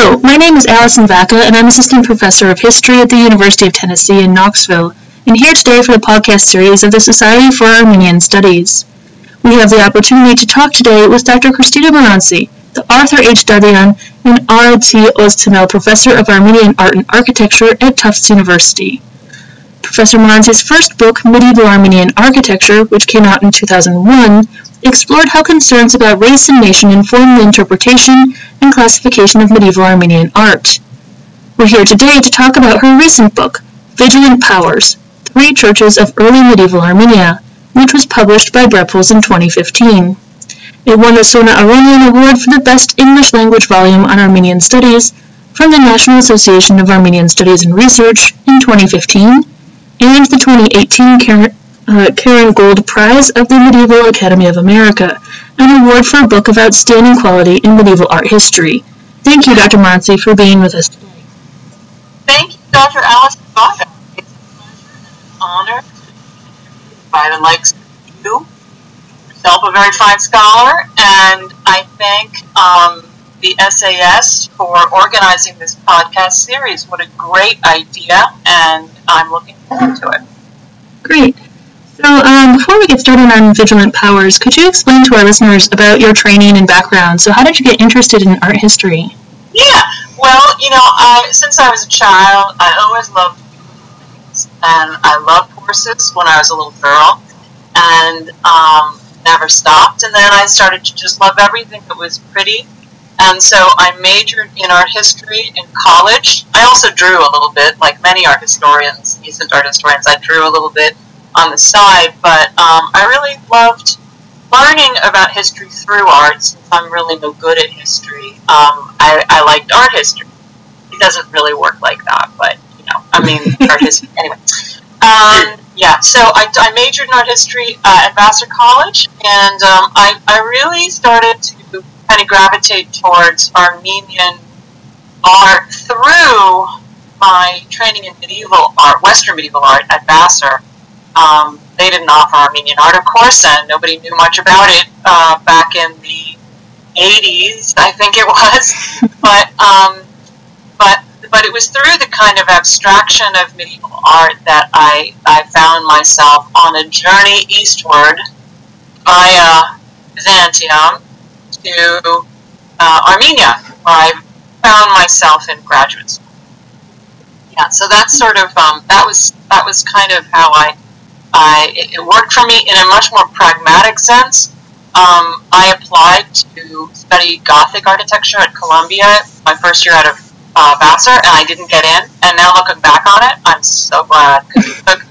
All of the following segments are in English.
Hello, my name is Alison Vacca, and I'm Assistant Professor of History at the University of Tennessee in Knoxville, and here today for the podcast series of the Society for Armenian Studies. We have the opportunity to talk today with Dr. Christina Maranci, the Arthur H. Dadian and Ara T. Oztemel Professor of Armenian Art and Architecture at Tufts University. Professor Maranci's first book, Medieval Armenian Architecture, which came out in 2001, explored how concerns about race and nation informed the interpretation and classification of medieval Armenian art. We're here today to talk about her recent book, Vigilant Powers Three Churches of Early Medieval Armenia, which was published by Brepols in 2015. It won the Sona Aronian Award for the Best English Language Volume on Armenian Studies from the National Association of Armenian Studies and Research in 2015 and the 2018 Karen, uh, Karen Gould Prize of the Medieval Academy of America, an award for a book of outstanding quality in medieval art history. Thank you, Dr. Maranci, for being with us today. Thank you, Dr. Alice Vacca. It's an honor by the likes of you, yourself a very fine scholar, and I thank um, the SAS for organizing this podcast series. What a great idea, and I'm looking forward to it. Great. So, um, before we get started on Vigilant Powers, could you explain to our listeners about your training and background? So, how did you get interested in art history? Yeah, well, you know, I, since I was a child, I always loved and I loved horses when I was a little girl, and um, never stopped. And then I started to just love everything that was pretty, and so I majored in art history in college. I also drew a little bit, like many art historians, recent art historians. I drew a little bit on the side, but um, I really loved learning about history through art since I'm really no good at history. Um, I, I liked art history. It doesn't really work like that, but you know, I mean, art history. Anyway, um, yeah. So I, I, majored in art history uh, at Vassar College, and um, I, I really started to kind of gravitate towards Armenian art through my training in medieval art, Western medieval art at Vassar. Um, they didn't offer Armenian art, of course, and nobody knew much about it uh, back in the 80s, I think it was. but um, but but it was through the kind of abstraction of medieval art that I I found myself on a journey eastward via Byzantium to uh, Armenia, where I found myself in graduate school. Yeah, so that's sort of um, that was that was kind of how I I, it worked for me in a much more pragmatic sense. Um, I applied to study Gothic architecture at Columbia my first year out of uh, Vassar, and I didn't get in. And now looking back on it, I'm so glad because it took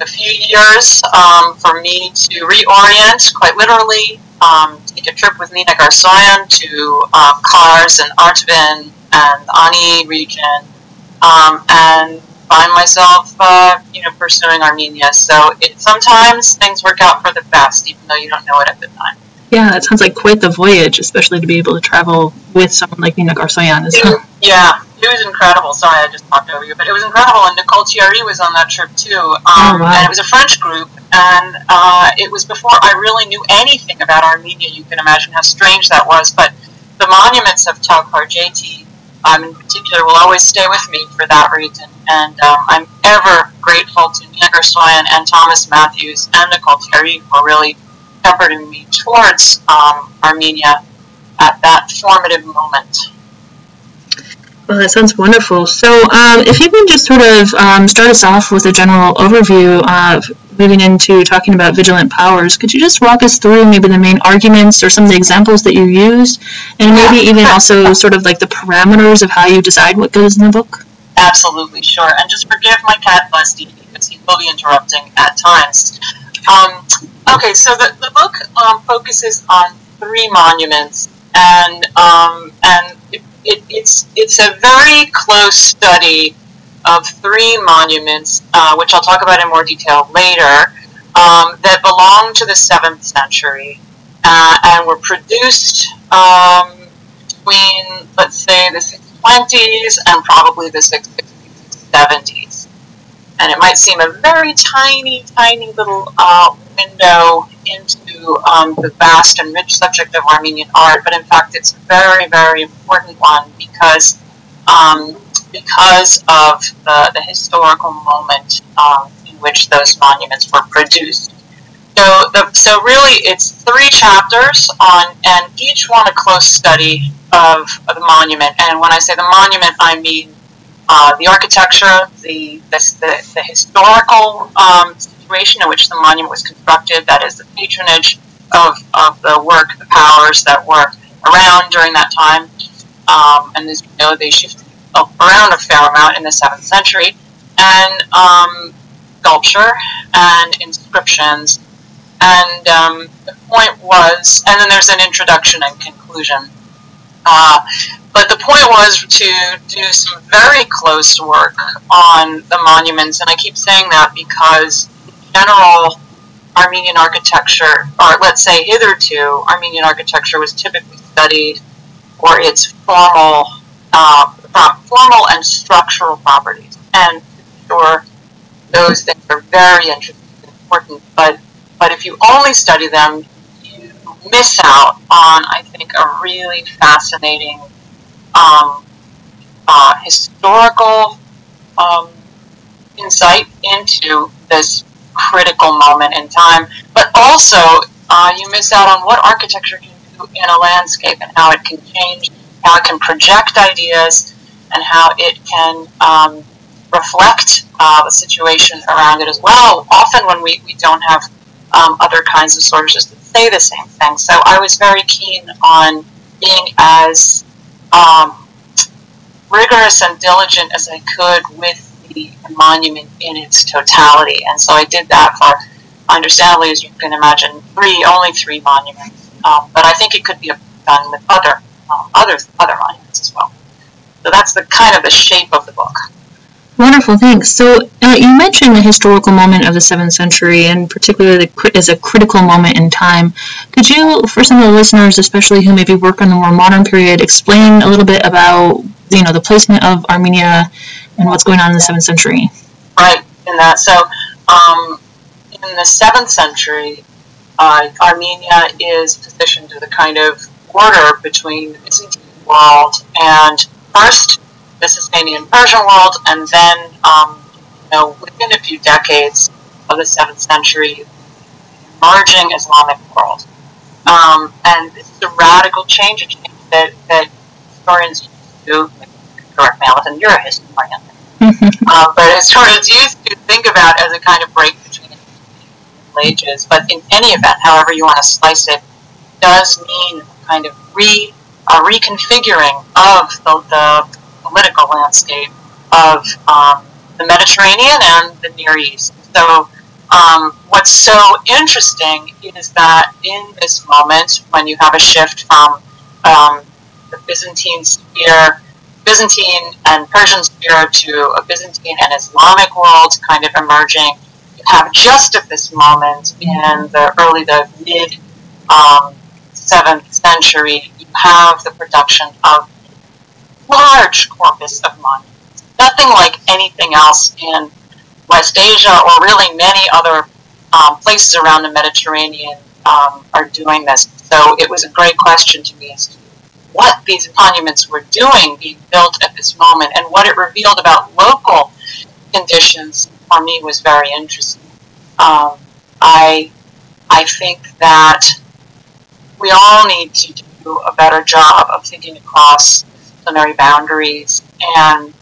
a few years um, for me to reorient, quite literally, um, take a trip with Nina Garsoïan to um, and Artvin and Ani region, um, and find myself, uh, you know, pursuing Armenia. So it, sometimes things work out for the best, even though you don't know it at the time. Yeah, it sounds like quite the voyage, especially to be able to travel with someone like Nina Garsoïan as well. Yeah, it was incredible. Sorry, I just talked over you, but it was incredible. And Nicole Thierry was on that trip too. Um, oh, wow. And it was a French group, and uh, it was before I really knew anything about Armenia. You can imagine how strange that was. But the monuments of Tao-Klarjeti um, in particular will always stay with me for that reason. And um, I'm ever grateful to Nina Garsoïan and Thomas Mathews and Nicole Thierry for really shepherding me towards um, Armenia at that formative moment. Well, that sounds wonderful. So, um, if you can just sort of um, start us off with a general overview of moving into talking about vigilant powers, could you just walk us through maybe the main arguments or some of the examples that you used, and maybe even also sort of like the parameters of how you decide what goes in the book? Absolutely, sure. And just forgive my cat Busty because he will be interrupting at times. Um, okay, so the, the book um, focuses on three monuments, and um, and it, it, it's it's a very close study of three monuments, uh, which I'll talk about in more detail later, um, that belong to the seventh century uh, and were produced um, between, let's say, the 620s and probably the 660s, 70s. And it might seem a very tiny, tiny little uh, window into um, the vast and rich subject of Armenian art, but in fact, it's a very, very important one because um, because of the, the historical moment um, in which those monuments were produced. So, the, so really, it's three chapters on, and each one a close study of, of the monument. And when I say the monument, I mean uh, the architecture, the the, the, the historical um, situation in which the monument was constructed, that is the patronage of, of the work, the powers that were around during that time. Um, and as you know, they shifted around a fair amount in the 7th century. And um, sculpture and inscriptions. And um, the point was, and then there's an introduction and conclusion. Uh, but the point was to do some very close work on the monuments, and I keep saying that because general Armenian architecture, or let's say hitherto, Armenian architecture was typically studied for its formal, uh, formal and structural properties. And sure, those things are very interesting and important, but but if you only study them, you miss out on, I think, a really fascinating um, uh, historical um, insight into this critical moment in time, but also uh, you miss out on what architecture can do in a landscape and how it can change, how it can project ideas, and how it can um, reflect uh, the situation around it as well. Often when we, we don't have um, other kinds of sources that say the same thing. So I was very keen on being as um, rigorous and diligent as I could with the monument in its totality. And so I did that for, understandably, as you can imagine, three, only three monuments. Um, but I think it could be done with other, um, other, other monuments as well. So that's the kind of the shape of the book. Wonderful, thanks. So uh, you mentioned the historical moment of the seventh century, and particularly the, as a critical moment in time. Could you, for some of the listeners, especially who maybe work on the more modern period, explain a little bit about you know the placement of Armenia and what's going on in the seventh century? Right, in that. So um, in the seventh century, uh, Armenia is positioned in the kind of border between the Byzantine world and first the Sasanian Persian world, and then, um, you know, within a few decades of the 7th century, emerging Islamic world. Um, and this is a radical change, a change that, that historians used to, correct me, Alison, you're a historian. uh, but historians used to think about as a kind of break between the ages. But in any event, however you want to slice it, does mean kind of re a reconfiguring of the, the political landscape of um, the Mediterranean and the Near East. So, um, what's so interesting is that in this moment, when you have a shift from um, the Byzantine sphere, Byzantine and Persian sphere to a Byzantine and Islamic world kind of emerging, you have just at this moment in the early, the mid um, 7th century, have the production of large corpus of monuments. Nothing like anything else in West Asia or really many other um, places around the Mediterranean um, are doing this. So it was a great question to me as to what these monuments were doing being built at this moment and what it revealed about local conditions for me was very interesting. Um, I, I think that we all need to do a better job of thinking across disciplinary boundaries. And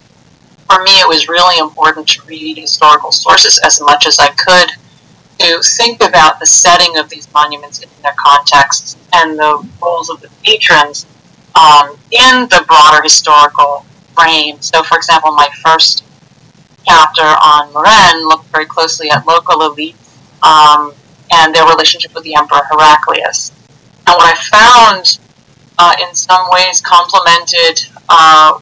for me, it was really important to read historical sources as much as I could to think about the setting of these monuments in their contexts and the roles of the patrons um, in the broader historical frame. So, for example, my first chapter on Mren looked very closely at local elites um, and their relationship with the Emperor Heraclius. And what I found uh, in some ways complemented uh,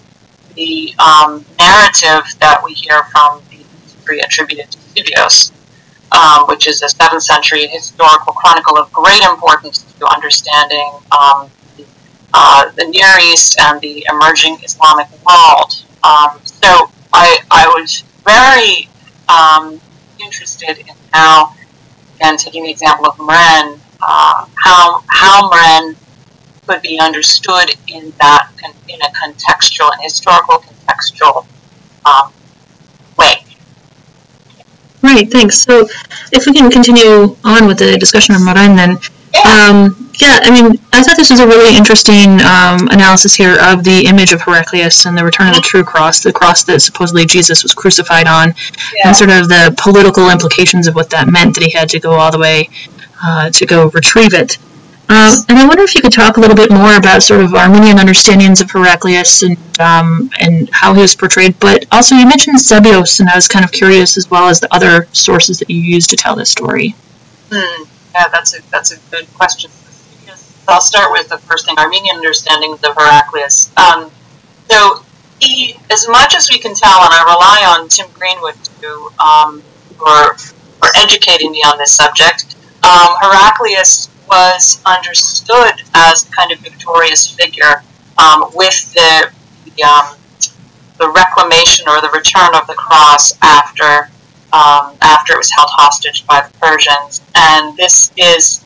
the um, narrative that we hear from the history attributed to Sebeos, um, which is a 7th century historical chronicle of great importance to understanding um, uh, the Near East and the emerging Islamic world. Um, so I, I was very um, interested in how again, taking the example of Mren, uh, how how Mren could be understood in that in a contextual and historical contextual um, way. Right. Thanks. So, if we can continue on with the discussion of Mren, then. Um, yeah, I mean, I thought this was a really interesting um, analysis here of the image of Heraclius and the return of the true cross, the cross that supposedly Jesus was crucified on, yeah. and sort of the political implications of what that meant that he had to go all the way uh, to go retrieve it. Um, and I wonder if you could talk a little bit more about sort of Armenian understandings of Heraclius and um, and how he was portrayed. But also, you mentioned Sebeos, and I was kind of curious as well as the other sources that you used to tell this story. Hmm. Yeah, that's a that's a good question. I'll start with the first thing: Armenian understandings of Heraclius. Um, so, he, as much as we can tell, and I rely on Tim Greenwood to um, for for educating me on this subject. Um, Heraclius was understood as a kind of victorious figure um, with the the, um, the, reclamation or the return of the cross after um, after it was held hostage by the Persians, and this is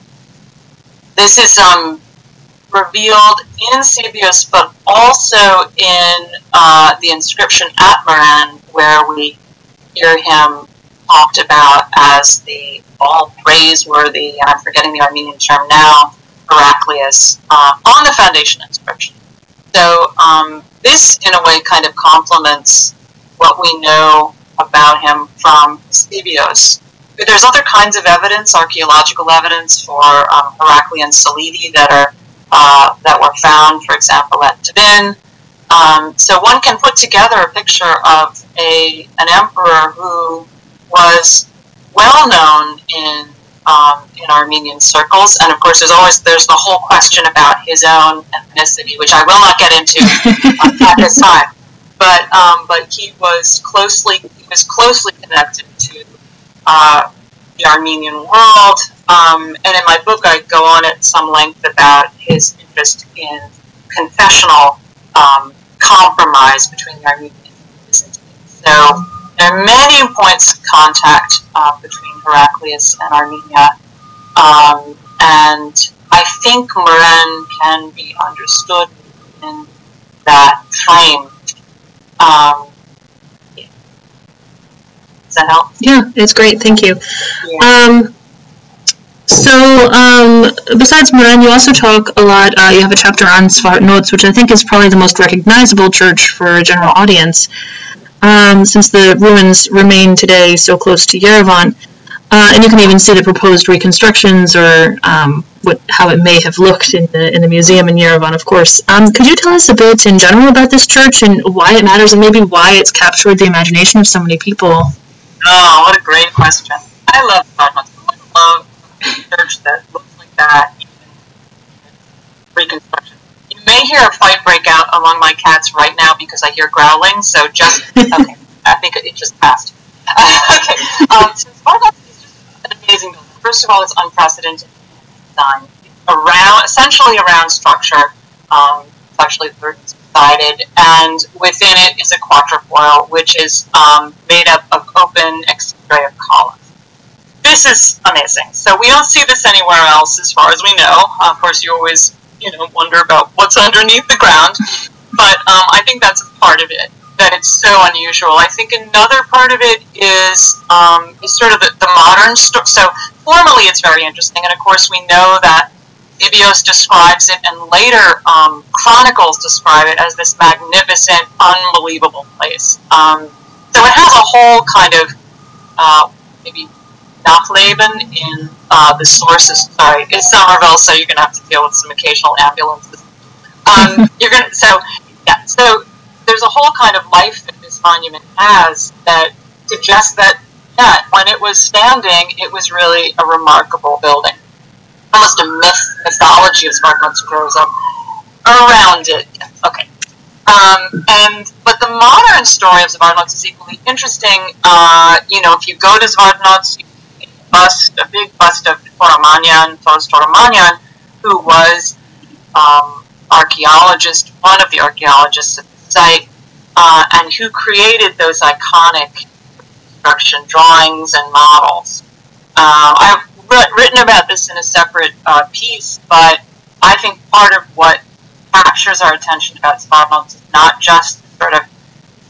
this is um, revealed in Sebeos, but also in uh, the inscription at Mren, where we hear him talked about as the all praiseworthy, and I'm forgetting the Armenian term now, Heraclius, uh, on the foundation inscription. So um, this, in a way, kind of complements what we know about him from Sebeos. There's other kinds of evidence, archaeological evidence for um, Heraclean that are uh, that were found, for example, at Tebin. Um, so one can put together a picture of a an emperor who was well known in um, in Armenian circles, and of course, there's always there's the whole question about his own ethnicity, which I will not get into at this time. But um, but he was closely he was closely connected to uh, the Armenian world, um, and in my book, I go on at some length about his interest in confessional um, compromise between the Armenians and Byzantines. So there are many points of contact uh, between Heraclius and Armenia, um, and I think Mren can be understood in that frame. Um, Does that help? Yeah, it's great. Thank you. Yeah. Um, so, um, besides Mren, you also talk a lot. Uh, you have a chapter on Zvartnots, which I think is probably the most recognizable church for a general audience um, since the ruins remain today so close to Yerevan. Uh, and you can even see the proposed reconstructions or um, what how it may have looked in the in the museum in Yerevan, of course. Um, could you tell us a bit in general about this church and why it matters, and maybe why it's captured the imagination of so many people? Oh, what a great question! I love I love a church that looks like that. Reconstruction You may hear a fight among my cats right now because I hear growling. So just okay, I think it just passed. okay, um, so is just an amazing building. First of all, it's unprecedented design around essentially around structure. Um, it's actually third-sided, and within it is a quatrefoil, which is um, made up of open exterior columns this is amazing. So we don't see this anywhere else, as far as we know. Of course, you always you know wonder about what's underneath the ground. But um, I think that's a part of it that it's so unusual. I think another part of it is um, is sort of the, the modern story. So formally, it's very interesting, and of course, we know that Sebeos describes it, and later um, chronicles describe it as this magnificent, unbelievable place. Um, so it has a whole kind of uh, maybe Nachleben in uh, the sources. Sorry, in Somerville, so you're gonna have to deal with some occasional ambulances. Um, you're gonna so yeah. So there's a whole kind of life that this monument has that suggests that yeah, when it was standing, it was really a remarkable building. Almost a myth mythology as far as grows up around it. Okay. Um, and but the modern story of Zvartnots is equally interesting. Uh, you know, if you go to Zvartnots, you bust, a big bust of Toramanyan, Foz Toramanyan, who was um, archaeologist, one of the archaeologists at the site, uh, and who created those iconic construction drawings and models. Uh, I written about this in a separate uh, piece, but I think part of what captures our attention about Zvartnots is not just sort of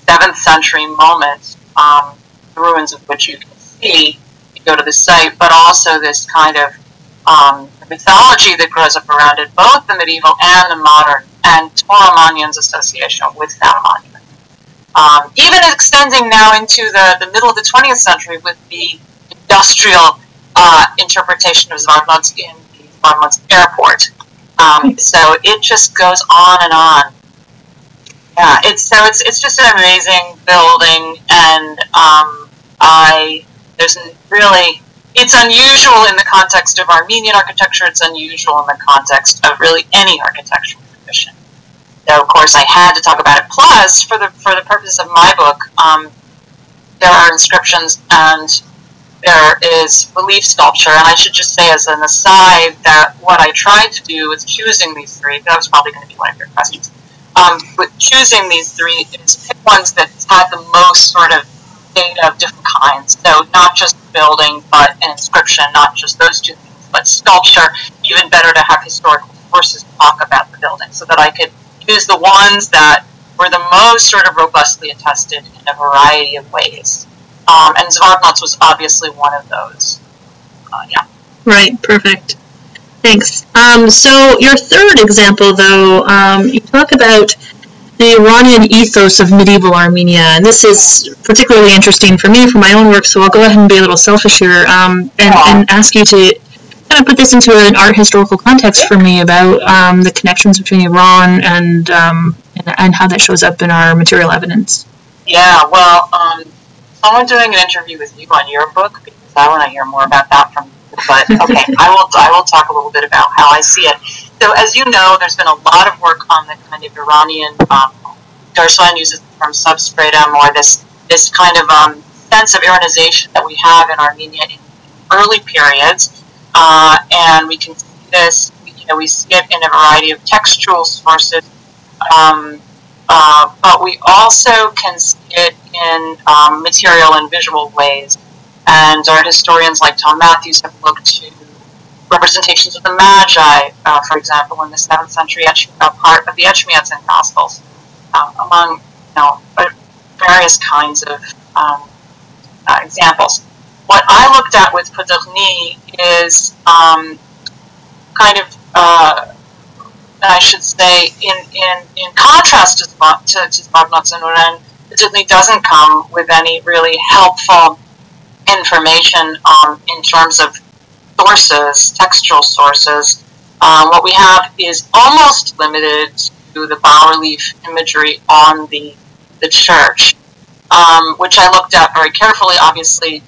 7th century moment, um, the ruins of which you can see go to the site, but also this kind of um, mythology that grows up around it, both the medieval and the modern, and Toramanyan's association with that monument. Um, even extending now into the, the middle of the 20th century with the industrial uh, interpretation of Zvartnots in the Zvartnots airport. Um, so it just goes on and on. Yeah, it's so it's it's just an amazing building, and um, I there's really it's unusual in the context of Armenian architecture. It's unusual in the context of really any architectural tradition. So of course I had to talk about it. Plus, for the for the purpose of my book, um, there are inscriptions and there is relief sculpture. And I should just say as an aside that what I tried to do with choosing these three, that was probably going to be one of your questions, um, with choosing these three is pick ones that had the most sort of data of different kinds. So not just building, but an inscription, not just those two things, but sculpture. Even better to have historical sources talk about the building so that I could use the ones that were the most sort of robustly attested in a variety of ways. Um, and Zvartnots was obviously one of those. Uh, yeah. Right, perfect. Thanks. Um, so your third example, though, um, you talk about the Iranian ethos of medieval Armenia, and this is particularly interesting for me for my own work. So I'll go ahead and be a little selfish here um, and, and, ask you to kind of put this into an art historical context for me about um, the connections between Iran and, um, and, and how that shows up in our material evidence. Yeah, well, um, someone doing an interview with you on your book because I want to hear more about that from you. But okay, I will I will talk a little bit about how I see it. So as you know, there's been a lot of work on the kind of Iranian. Um, Darshan uses the term substratum or this this kind of um, sense of Iranization that we have in Armenia in early periods, uh, and we can see this. You know, we see it in a variety of textual sources. Um, uh, but we also can see it in um, material and visual ways. And art historians like Tom Mathews have looked to representations of the Magi, uh, for example, in the 7th century uh, part of the Etchmiadzin Gospels, um, among you know, uh, various kinds of um, uh, examples. What I looked at with Ptghni is um, kind of uh, I should say, in, in, in contrast to, to, to Mren, it certainly doesn't come with any really helpful information um, in terms of sources, textual sources. Um, what we have is almost limited to the bas relief imagery on the, the church, um, which I looked at very carefully, obviously,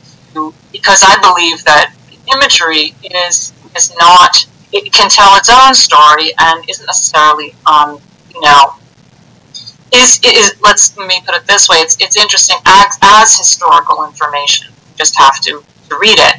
because I believe that imagery is, is not it can tell its own story and isn't necessarily, um, you know, is, is let's let me put it this way: it's it's interesting as, as historical information. You just have to, to read it.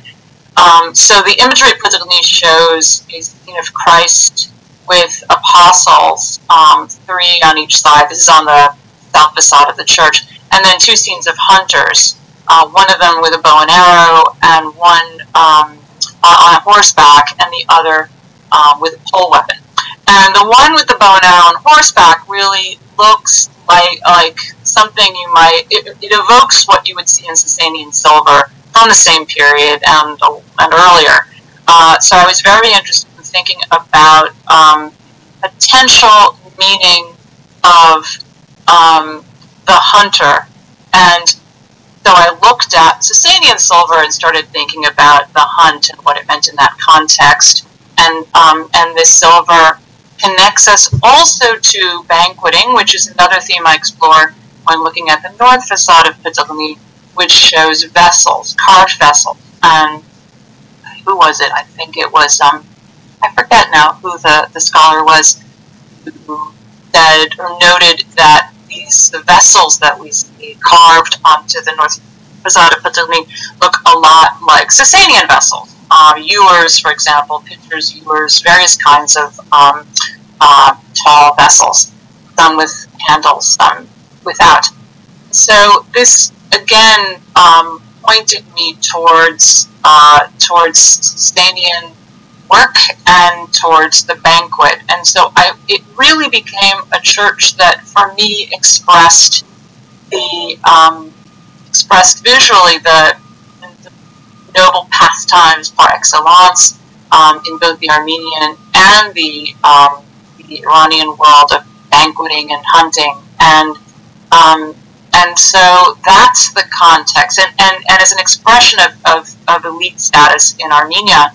Um, so the imagery particularly shows is a scene of Christ with apostles, um, three on each side. This is on the south facade of the church, and then two scenes of hunters. Uh, one of them with a bow and arrow, and one um, on a horseback, and the other um, with a pole weapon. And the one with the bow and arrow on horseback really looks like like something you might. It, it evokes what you would see in Sasanian silver from the same period and and earlier. Uh, so I was very interested in thinking about um, potential meaning of um, the hunter, and so I looked at Sasanian silver and started thinking about the hunt and what it meant in that context and um, and this silver connects us also to banqueting, which is another theme I explore when looking at the north facade of Ptghni, which shows vessels, carved vessels. And who was it? I think it was um, I forget now who the, the scholar was who said or noted that these the vessels that we see carved onto the north facade of Ptghni look a lot like Sasanian vessels uh, ewers, for example, pitchers, ewers, various kinds of um, uh, tall vessels, some with handles, some without. So this again um, pointed me towards uh, towards Sasanian work and towards the banquet. And so I, it really became a church that, for me, expressed the um, expressed visually the, the, noble pastimes par excellence um, in both the Armenian and the, um, the Iranian world of banqueting and hunting. And um, and so that's the context. And, and, and as an expression of, of, of elite status in Armenia,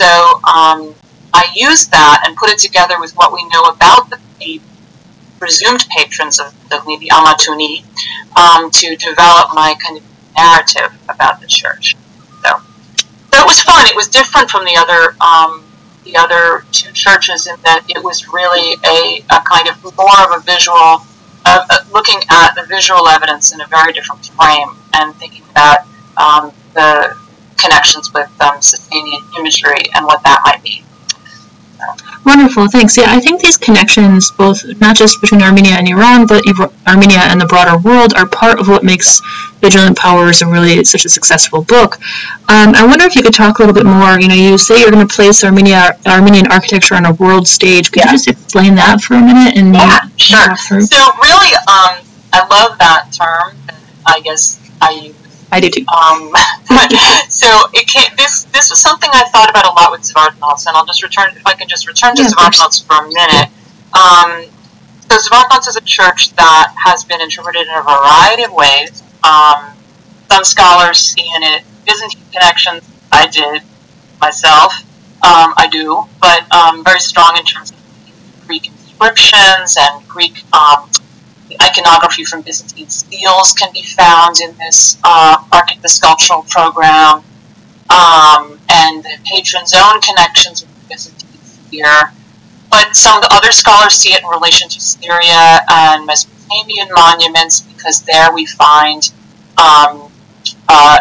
so um, I used that and put it together with what we know about the, the presumed patrons of the, the Amatuni um, to develop my kind of narrative about the church. So, so it was fun. It was different from the other um, the other two churches in that it was really a, a kind of more of a visual, uh, looking at the visual evidence in a very different frame and thinking about um, the connections with um, Sasanian imagery and what that might mean. Wonderful, thanks. Yeah, I think these connections, both not just between Armenia and Iran, but Armenia and the broader world, are part of what makes Vigilant Powers a really such a successful book. Um, I wonder if you could talk a little bit more. You know, you say you're going to place Armenia Armenian architecture on a world stage. Could yeah. you just explain that for a minute? And yeah, sure. So really, um, I love that term. I guess I I do too. Um, so it can This this was something I thought about a lot with Zvartnots, and I'll just return if I can just return to yeah, for a minute. Um, so Zvartnots is a church that has been interpreted in a variety of ways. Um, some scholars see in it Byzantine connections. I did myself. Um, I do, but um, very strong in terms of Greek inscriptions and Greek um, iconography from Byzantine seals can be found in this uh, the sculptural program, um, and the patron's own connections with the Byzantine sphere. But some other scholars see it in relation to Syria and Mesopotamian monuments because there we find um, uh,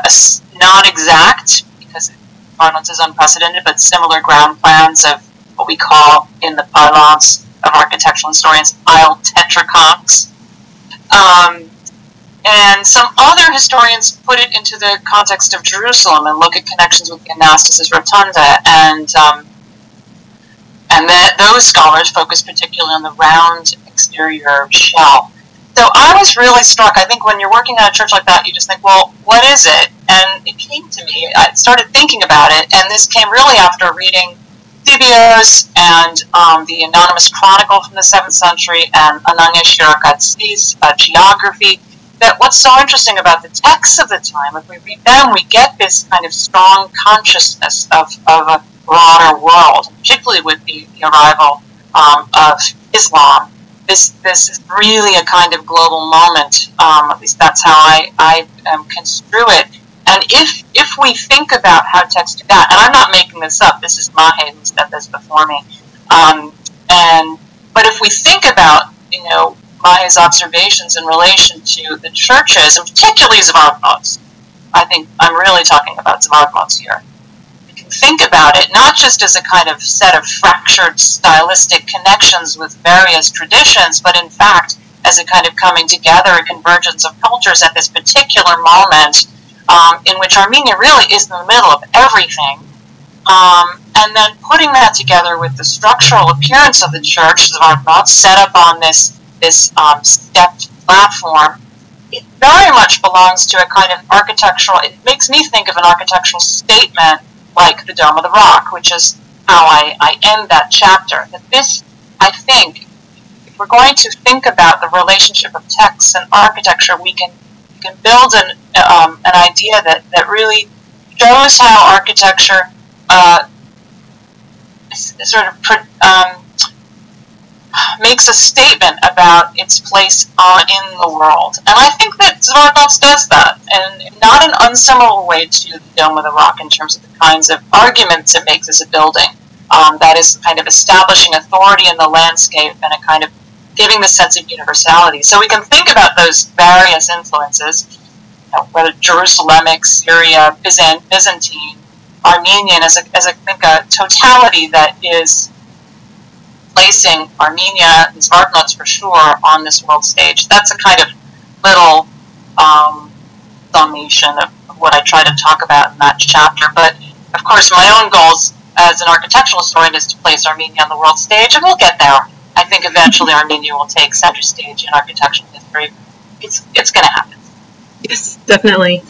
non-exact, because Barnard's is unprecedented, but similar ground plans of what we call in the parlance of architectural historians aisled tetraconchs, um, and some other historians put it into the context of Jerusalem and look at connections with Anastasis Rotunda, and um, and that those scholars focus particularly on the round exterior shell. So I was really struck. I think when you're working at a church like that, you just think, well, what is it? And it came to me. I started thinking about it, and this came really after reading Eusebius and um, the Anonymous Chronicle from the 7th century and Anania Shirakatsi's uh, geography. That what's so interesting about the texts of the time, if we read them, we get this kind of strong consciousness of, of a broader world, particularly with the, the arrival um, of Islam. This, this is really a kind of global moment. Um, at least that's how I, I um, construe it and if if we think about how text do that, and I'm not making this up, this is Mahé who said this before me. Um, and but if we think about you know Mahé's observations in relation to the churches, and particularly Zvartnots, I think I'm really talking about Zvartnots here. We can think about it not just as a kind of set of fractured stylistic connections with various traditions, but in fact as a kind of coming together, a convergence of cultures at this particular moment um, in which Armenia really is in the middle of everything. Um, and then putting that together with the structural appearance of the church, Zvartnot, set up on this this um, stepped platform, it very much belongs to a kind of architectural. It makes me think of an architectural statement like the Dome of the Rock, which is how I, I end that chapter. That this, I think, if we're going to think about the relationship of text and architecture, we can we can build an um, an idea that, that really shows how architecture uh, sort of um, makes a statement about its place uh, in the world. And I think that Zvartnots does that, and not an unsimilar way to the Dome of the Rock in terms of the kinds of arguments it makes as a building. Um, that is kind of establishing authority in the landscape and a kind of giving the sense of universality. So we can think about those various influences, know, whether Jerusalemic, Syria, Byzant- Byzantine, Armenian, as a, as a, I think a totality that is placing Armenia and Zvartnots for sure on this world stage. That's a kind of little um, summation of what I try to talk about in that chapter. But of course, my own goals as an architectural historian is to place Armenia on the world stage, and we'll get there. I think eventually Armenia will take center stage in architectural history. It's it's going to happen. Yes, definitely.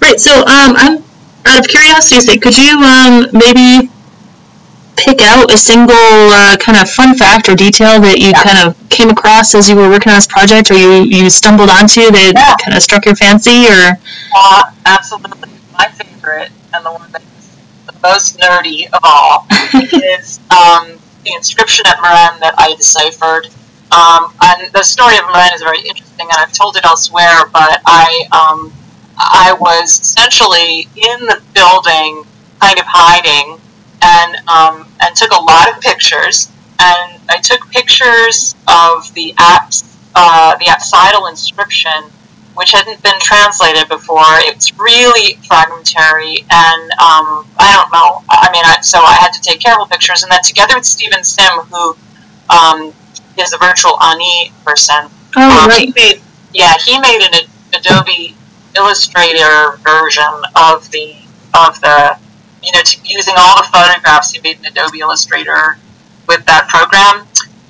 Right. So, um, I'm out of curiosity's sake, could you um maybe pick out a single uh, kind of fun fact or detail that you yeah. kind of came across as you were working on this project, or you you stumbled onto that yeah. kind of struck your fancy, or? Uh, absolutely, my favorite and the one that's the most nerdy of all is um, the inscription at Mren that I deciphered. Um, and the story of Mren is very interesting, and I've told it elsewhere. But I um, I was essentially in the building, kind of hiding, and um, and took a lot of pictures. And I took pictures of the apse, uh, the apsidal inscription, which hadn't been translated before. It's really fragmentary, and um, I don't know. I mean, I, so I had to take careful pictures, and then together with Steven Sim, who um, is a virtual Ani person. Oh, um, right. He made, yeah, he made an Adobe Illustrator version of the of the you know to, using all the photographs he made in Adobe Illustrator with that program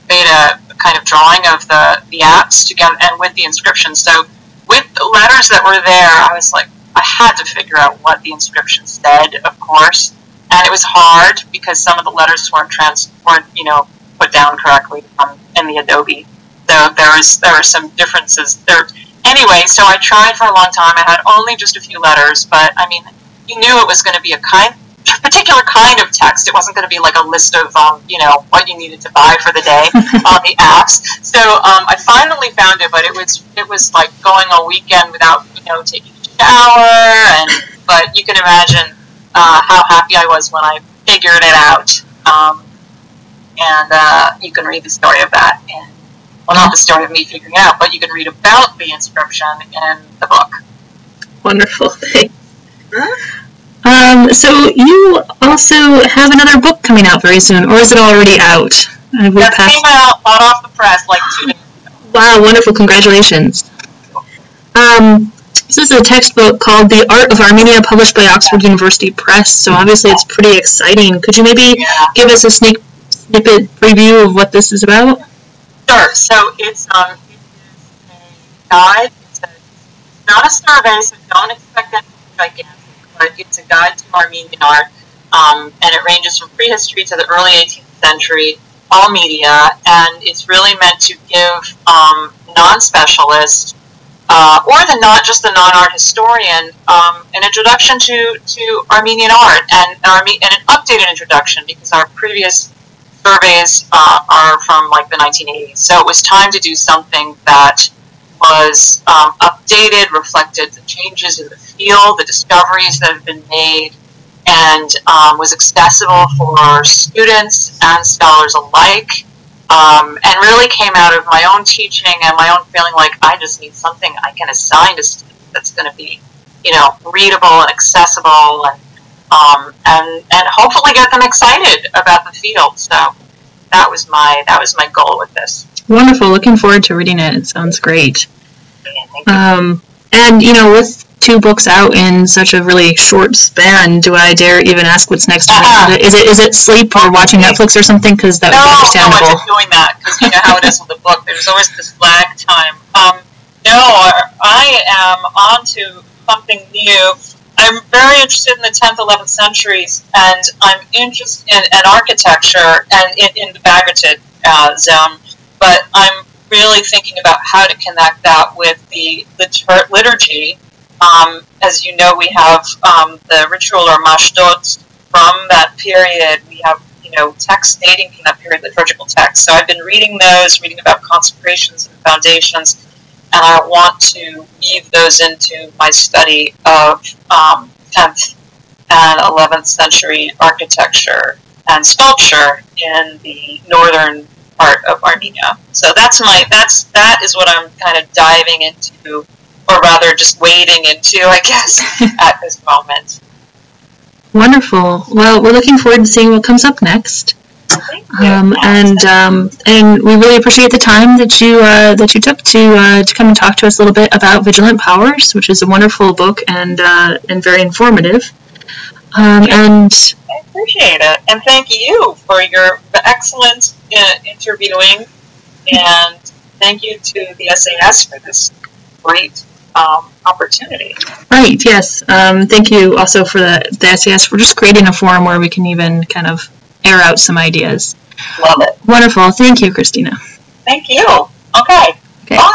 made a kind of drawing of the the apse together and with the inscription. So with the letters that were there, I was like I had to figure out what the inscription said, of course, and it was hard because some of the letters weren't trans weren't you know put down correctly um, in the Adobe. So there was there were some differences there anyway, so I tried for a long time. I had only just a few letters, but I mean, you knew it was going to be a kind, particular kind of text. It wasn't going to be like a list of, um, you know, what you needed to buy for the day on the apps. So um, I finally found it, but it was it was like going a weekend without, you know, taking a shower, and but you can imagine uh, how happy I was when I figured it out. Um, and uh, you can read the story of that in well, not the story of me figuring out, but you can read about the inscription in the book. Wonderful, thanks. Um, so you also have another book coming out very soon, or is it already out? It came out, hot off the press, like two days ago. Wow, wonderful, congratulations. Um, this is a textbook called The Art of Armenia, published by Oxford University Press, so obviously it's pretty exciting. Could you maybe yeah. give us a sneak snippet preview of what this is about? Sure. So it's um, it is a guide. It's, a, it's not a survey, so don't expect anything gigantic. But it's a guide to Armenian art, um, and it ranges from prehistory to the early 18th century, all media, and it's really meant to give um, non-specialists uh, or the not just the non-art historian um, an introduction to, to Armenian art and, and an updated introduction because our previous surveys uh, are from like the 1980s. So it was time to do something that was um, updated, reflected the changes in the field, the discoveries that have been made, and um, was accessible for students and scholars alike. Um, and really came out of my own teaching and my own feeling like I just need something I can assign to students that's going to be, you know, readable and accessible and um, and and hopefully get them excited about the field. So that was my that was my goal with this. Wonderful. Looking forward to reading it. It sounds great. Yeah, um, and you know, with two books out in such a really short span, do I dare even ask what's next? Uh-huh. Is it is it sleep or watching Netflix or something? Because that no, would be understandable. No, I'm doing that because you know how it is with a book. There's always this lag time. Um, no, I am on to something new. I'm very interested in the 10th, 11th centuries, and I'm interested in, in architecture and in, in the Bagratid uh, zone, but I'm really thinking about how to connect that with the liturgy. Um, as you know, we have um, the ritual or mashtots from that period. We have you know texts dating from that period, liturgical texts. So I've been reading those, reading about consecrations and foundations and I want to weave those into my study of um, 10th and 11th century architecture and sculpture in the northern part of Armenia. So that's my that's that is what I'm kind of diving into, or rather just wading into, I guess, at this moment. Wonderful. Well, we're looking forward to seeing what comes up next. Um, and um, and we really appreciate the time that you uh, that you took to uh, to come and talk to us a little bit about Vigilant Powers, which is a wonderful book and uh, and very informative. Um, and I appreciate it, and thank you for your excellent uh, interviewing, and thank you to the SAS for this great um, opportunity. Right. Yes. Um, thank you also for the, the SAS for just creating a forum where we can even kind of air out some ideas. Love it. Wonderful. Thank you, Christina. Thank you. Okay. Okay. Bye.